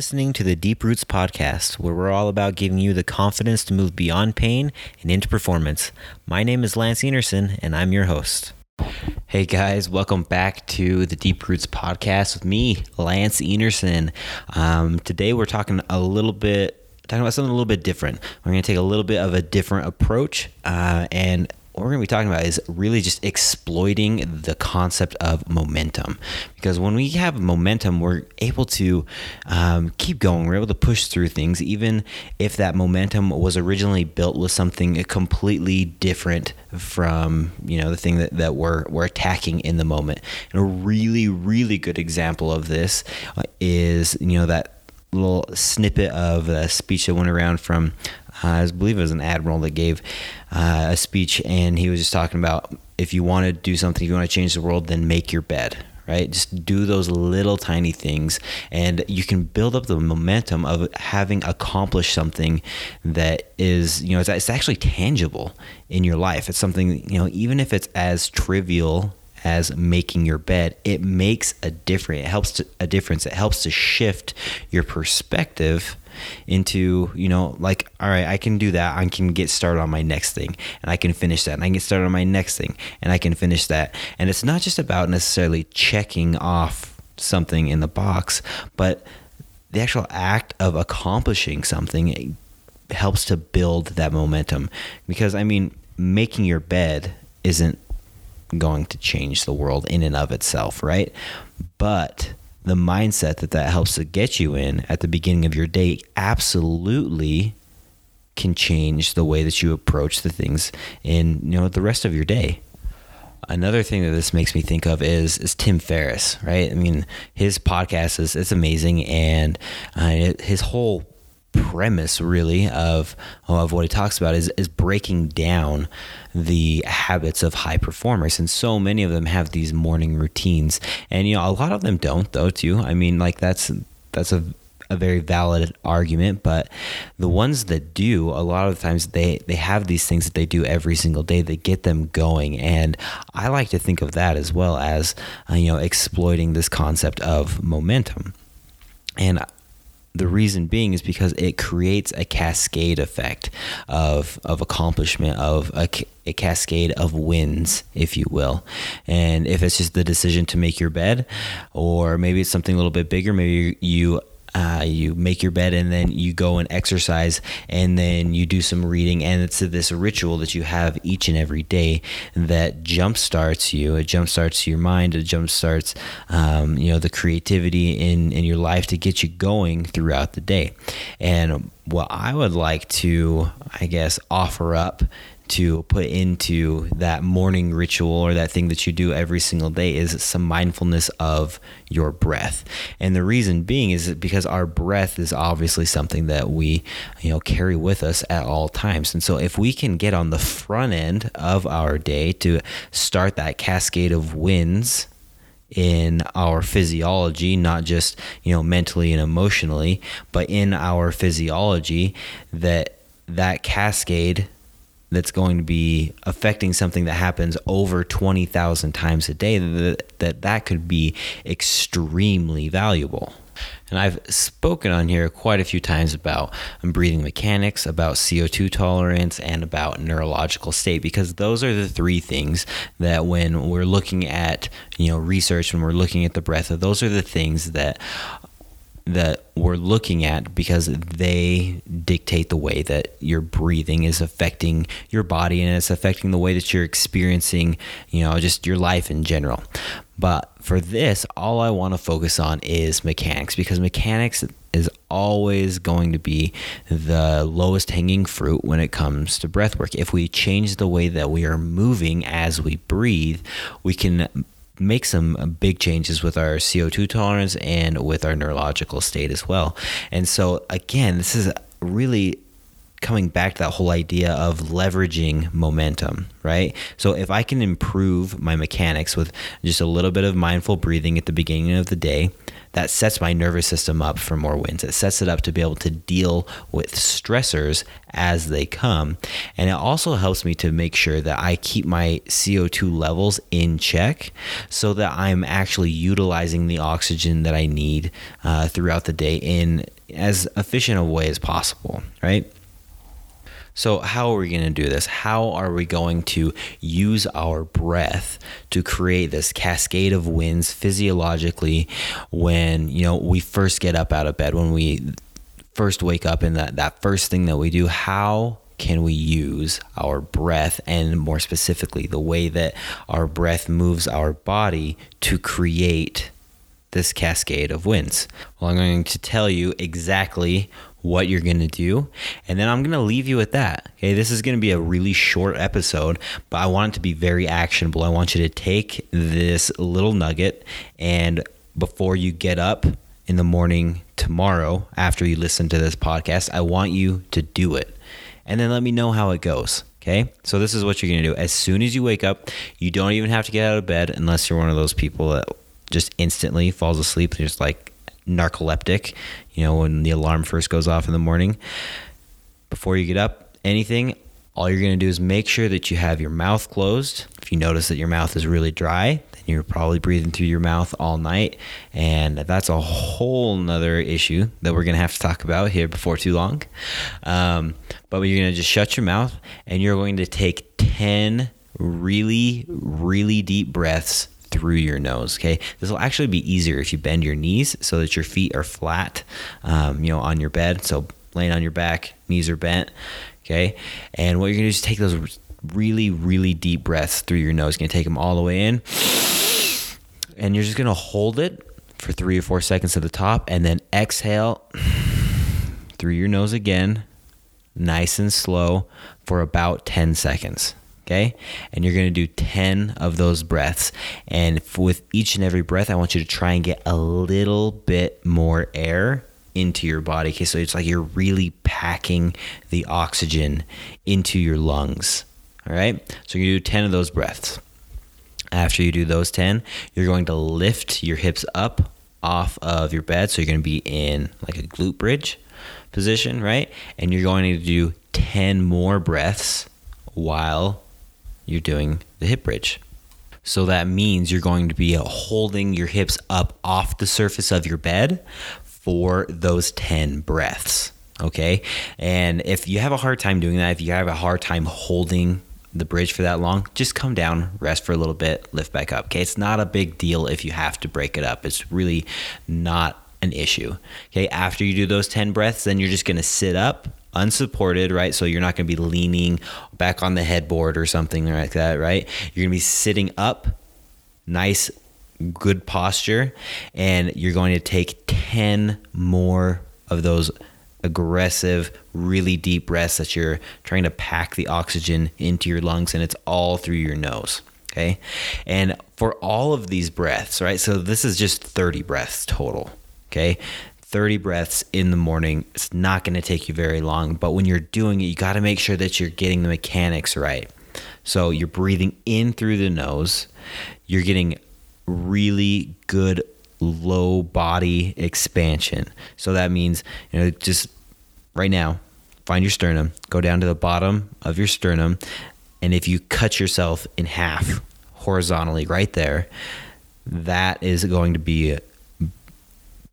listening to the Deep Roots podcast, where we're all about giving you the confidence to move beyond pain and into performance. My name is Lance Enerson, and I'm your host. Hey guys, welcome back to the Deep Roots podcast with me, Lance Enerson. Um, today we're talking a little bit, talking about something a little bit different. We're going to take a little bit of a different approach uh, and what we're going to be talking about is really just exploiting the concept of momentum. Because when we have momentum, we're able to um, keep going. We're able to push through things, even if that momentum was originally built with something completely different from you know the thing that, that we're we're attacking in the moment. And a really really good example of this uh, is you know that little snippet of a speech that went around from uh, I believe it was an admiral that gave uh, a speech, and he was just talking about if you want to do something, if you want to change the world, then make your bed. Right, just do those little tiny things, and you can build up the momentum of having accomplished something that is, you know, it's, it's actually tangible in your life. It's something, you know, even if it's as trivial as making your bed, it makes a difference. It helps to, a difference. It helps to shift your perspective into you know like all right i can do that i can get started on my next thing and i can finish that and i can get started on my next thing and i can finish that and it's not just about necessarily checking off something in the box but the actual act of accomplishing something helps to build that momentum because i mean making your bed isn't going to change the world in and of itself right but the mindset that that helps to get you in at the beginning of your day absolutely can change the way that you approach the things in you know the rest of your day. Another thing that this makes me think of is is Tim Ferriss, right? I mean, his podcast is it's amazing, and uh, his whole premise really of of what he talks about is is breaking down the habits of high performers. And so many of them have these morning routines. And you know a lot of them don't though too. I mean like that's that's a a very valid argument, but the ones that do, a lot of the times they they have these things that they do every single day that get them going, and I like to think of that as well as uh, you know exploiting this concept of momentum. And the reason being is because it creates a cascade effect of of accomplishment of a, a, cascade of wins if you will. And if it's just the decision to make your bed or maybe it's something a little bit bigger maybe you uh, you make your bed and then you go and exercise and then you do some reading. And it's this ritual that you have each and every day that jump starts you. It jump starts your mind. It jump starts um, you know the creativity in in your life to get you going throughout the day. And what i would like to i guess offer up to put into that morning ritual or that thing that you do every single day is some mindfulness of your breath. And the reason being is because our breath is obviously something that we, you know, carry with us at all times. And so if we can get on the front end of our day to start that cascade of wins in our physiology, not just, you know, mentally and emotionally, but in our physiology that that cascade that's going to be affecting something that happens over 20,000 times a day that, that that could be extremely valuable. And I've spoken on here quite a few times about breathing mechanics, about CO2 tolerance, and about neurological state because those are the three things that when we're looking at, you know, research, when we're looking at the breath, those are the things that that we're looking at because they dictate the way that your breathing is affecting your body and it's affecting the way that you're experiencing, you know, just your life in general. But for this, all I want to focus on is mechanics because mechanics is always going to be the lowest hanging fruit when it comes to breath work. If we change the way that we are moving as we breathe, we can make some big changes with our CO2 tolerance and with our neurological state as well. And so, again, this is really coming back to that whole idea of leveraging momentum, right? So if I can improve my mechanics with just a little bit of mindful breathing at the beginning of the day, that sets my nervous system up for more wins. It sets it up to be able to deal with stressors as they come. And it also helps me to make sure that I keep my CO2 levels in check so that I'm actually utilizing the oxygen that I need uh, throughout the day in as efficient a way as possible, right? So, how are we going to do this? How are we going to use our breath to create this cascade of wins physiologically when, you know, we first get up out of bed, when we first wake up and that, that first thing that we do? How can we use our breath and more specifically the way that our breath moves our body to create this cascade of wins? Well, I'm going to tell you exactly what you're going to do. And then I'm going to leave you with that. Okay. This is going to be a really short episode, but I want it to be very actionable. I want you to take this little nugget and before you get up in the morning tomorrow, after you listen to this podcast, I want you to do it. And then let me know how it goes. Okay. So this is what you're going to do. As soon as you wake up, you don't even have to get out of bed unless you're one of those people that just instantly falls asleep. They're just like, narcoleptic, you know, when the alarm first goes off in the morning. Before you get up, anything, all you're going to do is make sure that you have your mouth closed. If you notice that your mouth is really dry, then you're probably breathing through your mouth all night. And that's a whole nother issue that we're going to have to talk about here before too long. Um, but you're going to just shut your mouth and you're going to take 10 really, really deep breaths through your nose. Okay, this will actually be easier if you bend your knees so that your feet are flat, um, you know, on your bed. So laying on your back, knees are bent. Okay, and what you're gonna do is take those really, really deep breaths through your nose. You're gonna take them all the way in, and you're just gonna hold it for three or four seconds at the top, and then exhale through your nose again, nice and slow for about 10 seconds okay? And you're gonna do 10 of those breaths. And with each and every breath, I want you to try and get a little bit more air into your body. Okay, so it's like you're really packing the oxygen into your lungs. All right, so you do 10 of those breaths. After you do those 10, you're going to lift your hips up off of your bed. So you're going to be in like a glute bridge position, right? And you're going to do 10 more breaths while you're doing the hip bridge. So that means you're going to be holding your hips up off the surface of your bed for those 10 breaths. Okay. And if you have a hard time doing that, if you have a hard time holding the bridge for that long, just come down, rest for a little bit, lift back up. Okay. It's not a big deal if you have to break it up. It's really not an issue. Okay. After you do those 10 breaths, then you're just going to sit up unsupported, right? So you're not going to be leaning back on the headboard or something like that, right? You're going to be sitting up, nice, good posture, and you're going to take 10 more of those aggressive, really deep breaths that you're trying to pack the oxygen into your lungs, and it's all through your nose. Okay. And for all of these breaths, right? So this is just 30 breaths total. Okay. 30 breaths in the morning. It's not going to take you very long, but when you're doing it, you got to make sure that you're getting the mechanics right. So you're breathing in through the nose, you're getting really good low body expansion. So that means, you know, just right now, find your sternum, go down to the bottom of your sternum, and if you cut yourself in half horizontally right there, that is going to be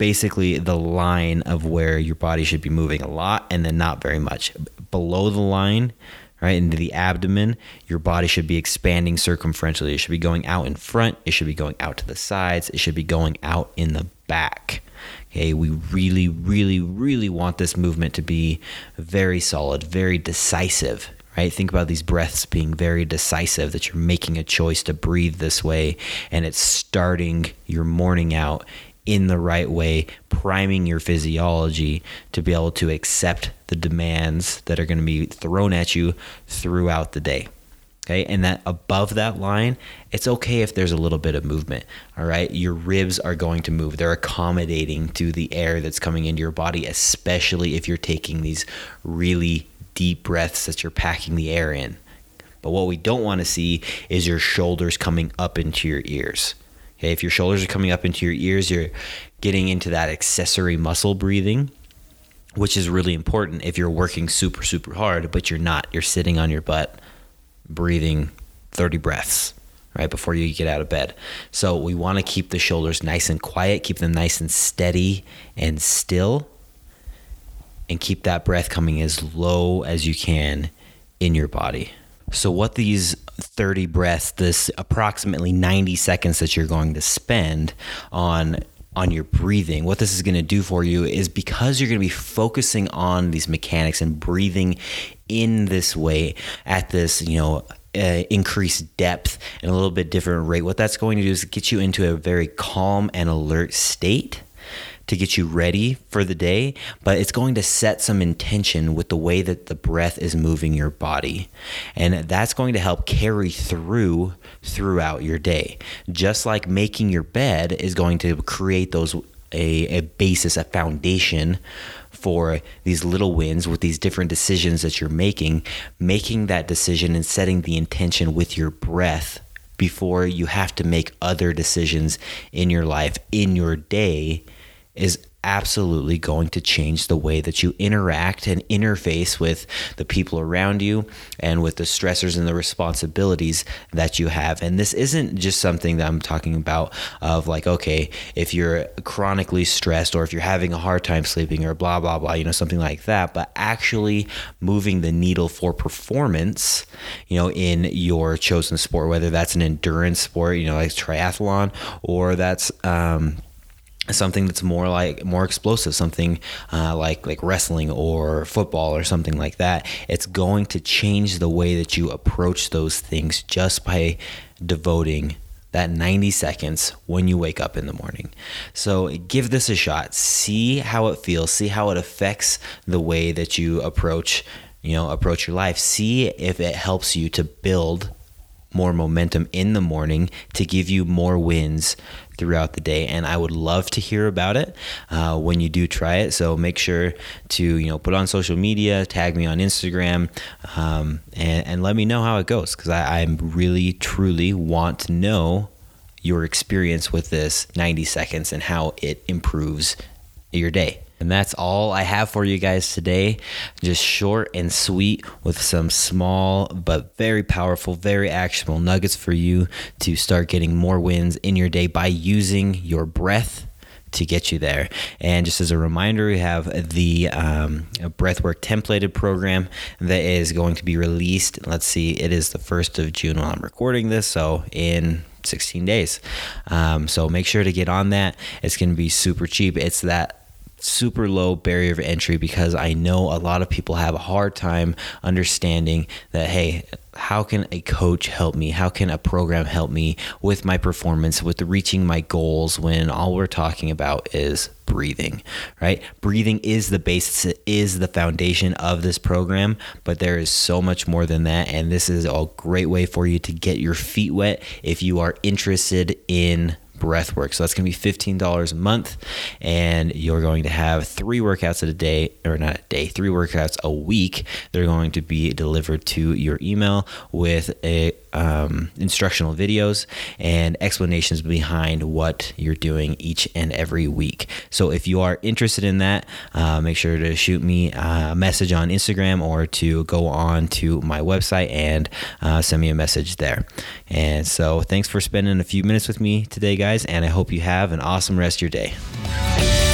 basically the line of where your body should be moving a lot and then not very much. Below the line, right into the abdomen, your body should be expanding circumferentially. It should be going out in front, it should be going out to the sides, it should be going out in the back. Okay, we really, really, really want this movement to be very solid, very decisive, right? Think about these breaths being very decisive, that you're making a choice to breathe this way, and it's starting your morning out in the right way, priming your physiology to be able to accept the demands that are going to be thrown at you throughout the day. Okay, and that above that line, it's okay if there's a little bit of movement. All right, your ribs are going to move, they're accommodating to the air that's coming into your body, especially if you're taking these really deep breaths that you're packing the air in. But what we don't want to see is your shoulders coming up into your ears. Okay, if your shoulders are coming up into your ears, you're getting into that accessory muscle breathing, which is really important if you're working super, super hard, but you're not. You're sitting on your butt, breathing 30 breaths right before you get out of bed. So we want to keep the shoulders nice and quiet, keep them nice and steady and still, and keep that breath coming as low as you can in your body. So, what these 30 breaths, this approximately 90 seconds that you're going to spend on on your breathing, what this is going to do for you is because you're going to be focusing on these mechanics and breathing in this way at this, you know, uh, increased depth and a little bit different rate. What that's going to do is get you into a very calm and alert state to get you ready for the day, but it's going to set some intention with the way that the breath is moving your body. And that's going to help carry through throughout your day. Just like making your bed is going to create those a, a basis, a foundation for these little wins with these different decisions that you're making, making that decision and setting the intention with your breath before you have to make other decisions in your life, in your day is absolutely going to change the way that you interact and interface with the people around you and with the stressors and the responsibilities that you have. And this isn't just something that I'm talking about of like, okay, if you're chronically stressed or if you're having a hard time sleeping or blah, blah, blah, you know, something like that, but actually moving the needle for performance, you know, in your chosen sport, whether that's an endurance sport, you know, like triathlon or that's, um, something that's more like more explosive something uh, like like wrestling or football or something like that it's going to change the way that you approach those things just by devoting that 90 seconds when you wake up in the morning. So give this a shot. See how it feels. See how it affects the way that you approach, you know, approach your life. See if it helps you to build more momentum in the morning to give you more wins throughout the day and i would love to hear about it uh, when you do try it. So make sure to you know put on social media tag me on instagram um, and, and, let me know how it goes because I, I really truly want to know your experience with this 90 seconds and how it improves your day and that's all I have for you guys today. Just short and sweet with some small but very powerful, very actionable nuggets for you to start getting more wins in your day by using your breath to get you there. And just as a reminder, we have the um, Breathwork templated program that is going to be released. Let's see, it is the 1st of June while I'm recording this. So in 16 days. Um, so make sure to get on that. It's going to be super cheap. It's that super low barrier of entry because I know a lot of people have a hard time understanding that, hey, how can a coach help me? How can a program help me with my performance, with reaching my goals when all we're talking about is breathing, right? Breathing is the basis, is the foundation of this program, but there is so much more than that. And this is a great way for you to get your feet wet if you are interested in breath work. So that's going to be $15 a month. And you're going to have three workouts a day, or not a day, three workouts a week. They're going to be delivered to your email with a um, instructional videos and explanations behind what you're doing each and every week. So if you are interested in that, uh, make sure to shoot me a message on Instagram or to go on to my website and uh, send me a message there. And so thanks for spending a few minutes with me today, guys, and I hope you have an awesome rest of your day.